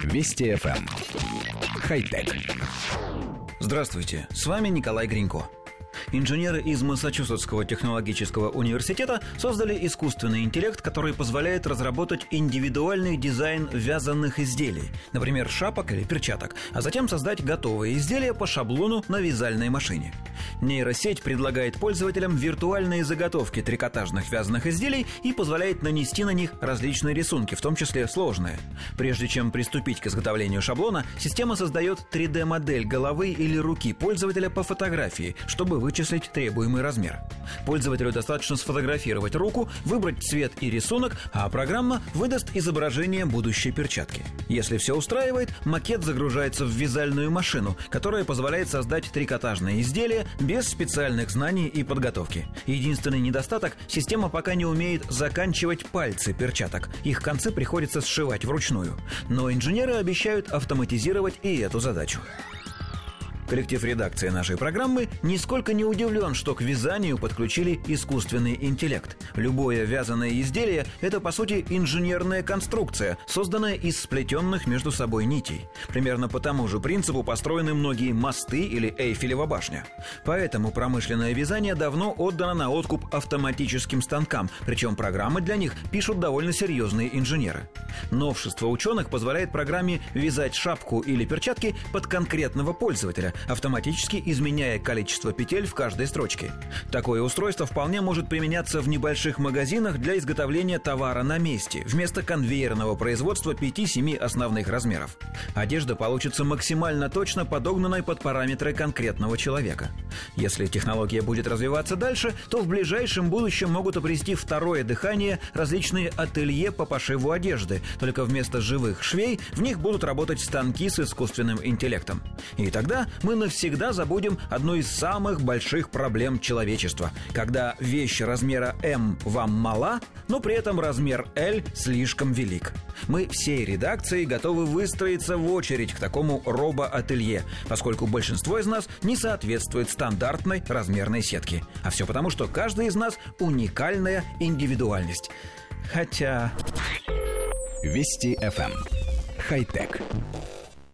Вести FM. Эм. Хай-тек. Здравствуйте, с вами Николай Гринько. Инженеры из Массачусетского технологического университета создали искусственный интеллект, который позволяет разработать индивидуальный дизайн вязанных изделий, например, шапок или перчаток, а затем создать готовые изделия по шаблону на вязальной машине. Нейросеть предлагает пользователям виртуальные заготовки трикотажных вязаных изделий и позволяет нанести на них различные рисунки, в том числе сложные. Прежде чем приступить к изготовлению шаблона, система создает 3D-модель головы или руки пользователя по фотографии, чтобы вычислить требуемый размер. Пользователю достаточно сфотографировать руку, выбрать цвет и рисунок, а программа выдаст изображение будущей перчатки. Если все устраивает, макет загружается в вязальную машину, которая позволяет создать трикотажное изделие без специальных знаний и подготовки. Единственный недостаток – система пока не умеет заканчивать пальцы перчаток. Их концы приходится сшивать вручную. Но инженеры обещают автоматизировать и эту задачу. Коллектив редакции нашей программы нисколько не удивлен, что к вязанию подключили искусственный интеллект. Любое вязаное изделие – это, по сути, инженерная конструкция, созданная из сплетенных между собой нитей. Примерно по тому же принципу построены многие мосты или Эйфелева башня. Поэтому промышленное вязание давно отдано на откуп автоматическим станкам, причем программы для них пишут довольно серьезные инженеры. Новшество ученых позволяет программе вязать шапку или перчатки под конкретного пользователя, автоматически изменяя количество петель в каждой строчке. Такое устройство вполне может применяться в небольших магазинах для изготовления товара на месте, вместо конвейерного производства 5-7 основных размеров. Одежда получится максимально точно подогнанной под параметры конкретного человека. Если технология будет развиваться дальше, то в ближайшем будущем могут обрести второе дыхание различные ателье по пошиву одежды, только вместо живых швей в них будут работать станки с искусственным интеллектом. И тогда мы навсегда забудем одну из самых больших проблем человечества, когда вещь размера М вам мала, но при этом размер L слишком велик. Мы всей редакцией готовы выстроиться в очередь к такому робо-ателье, поскольку большинство из нас не соответствует стандартной размерной сетке. А все потому, что каждый из нас уникальная индивидуальность. Хотя... Вести FM. Эм. Хай-тек.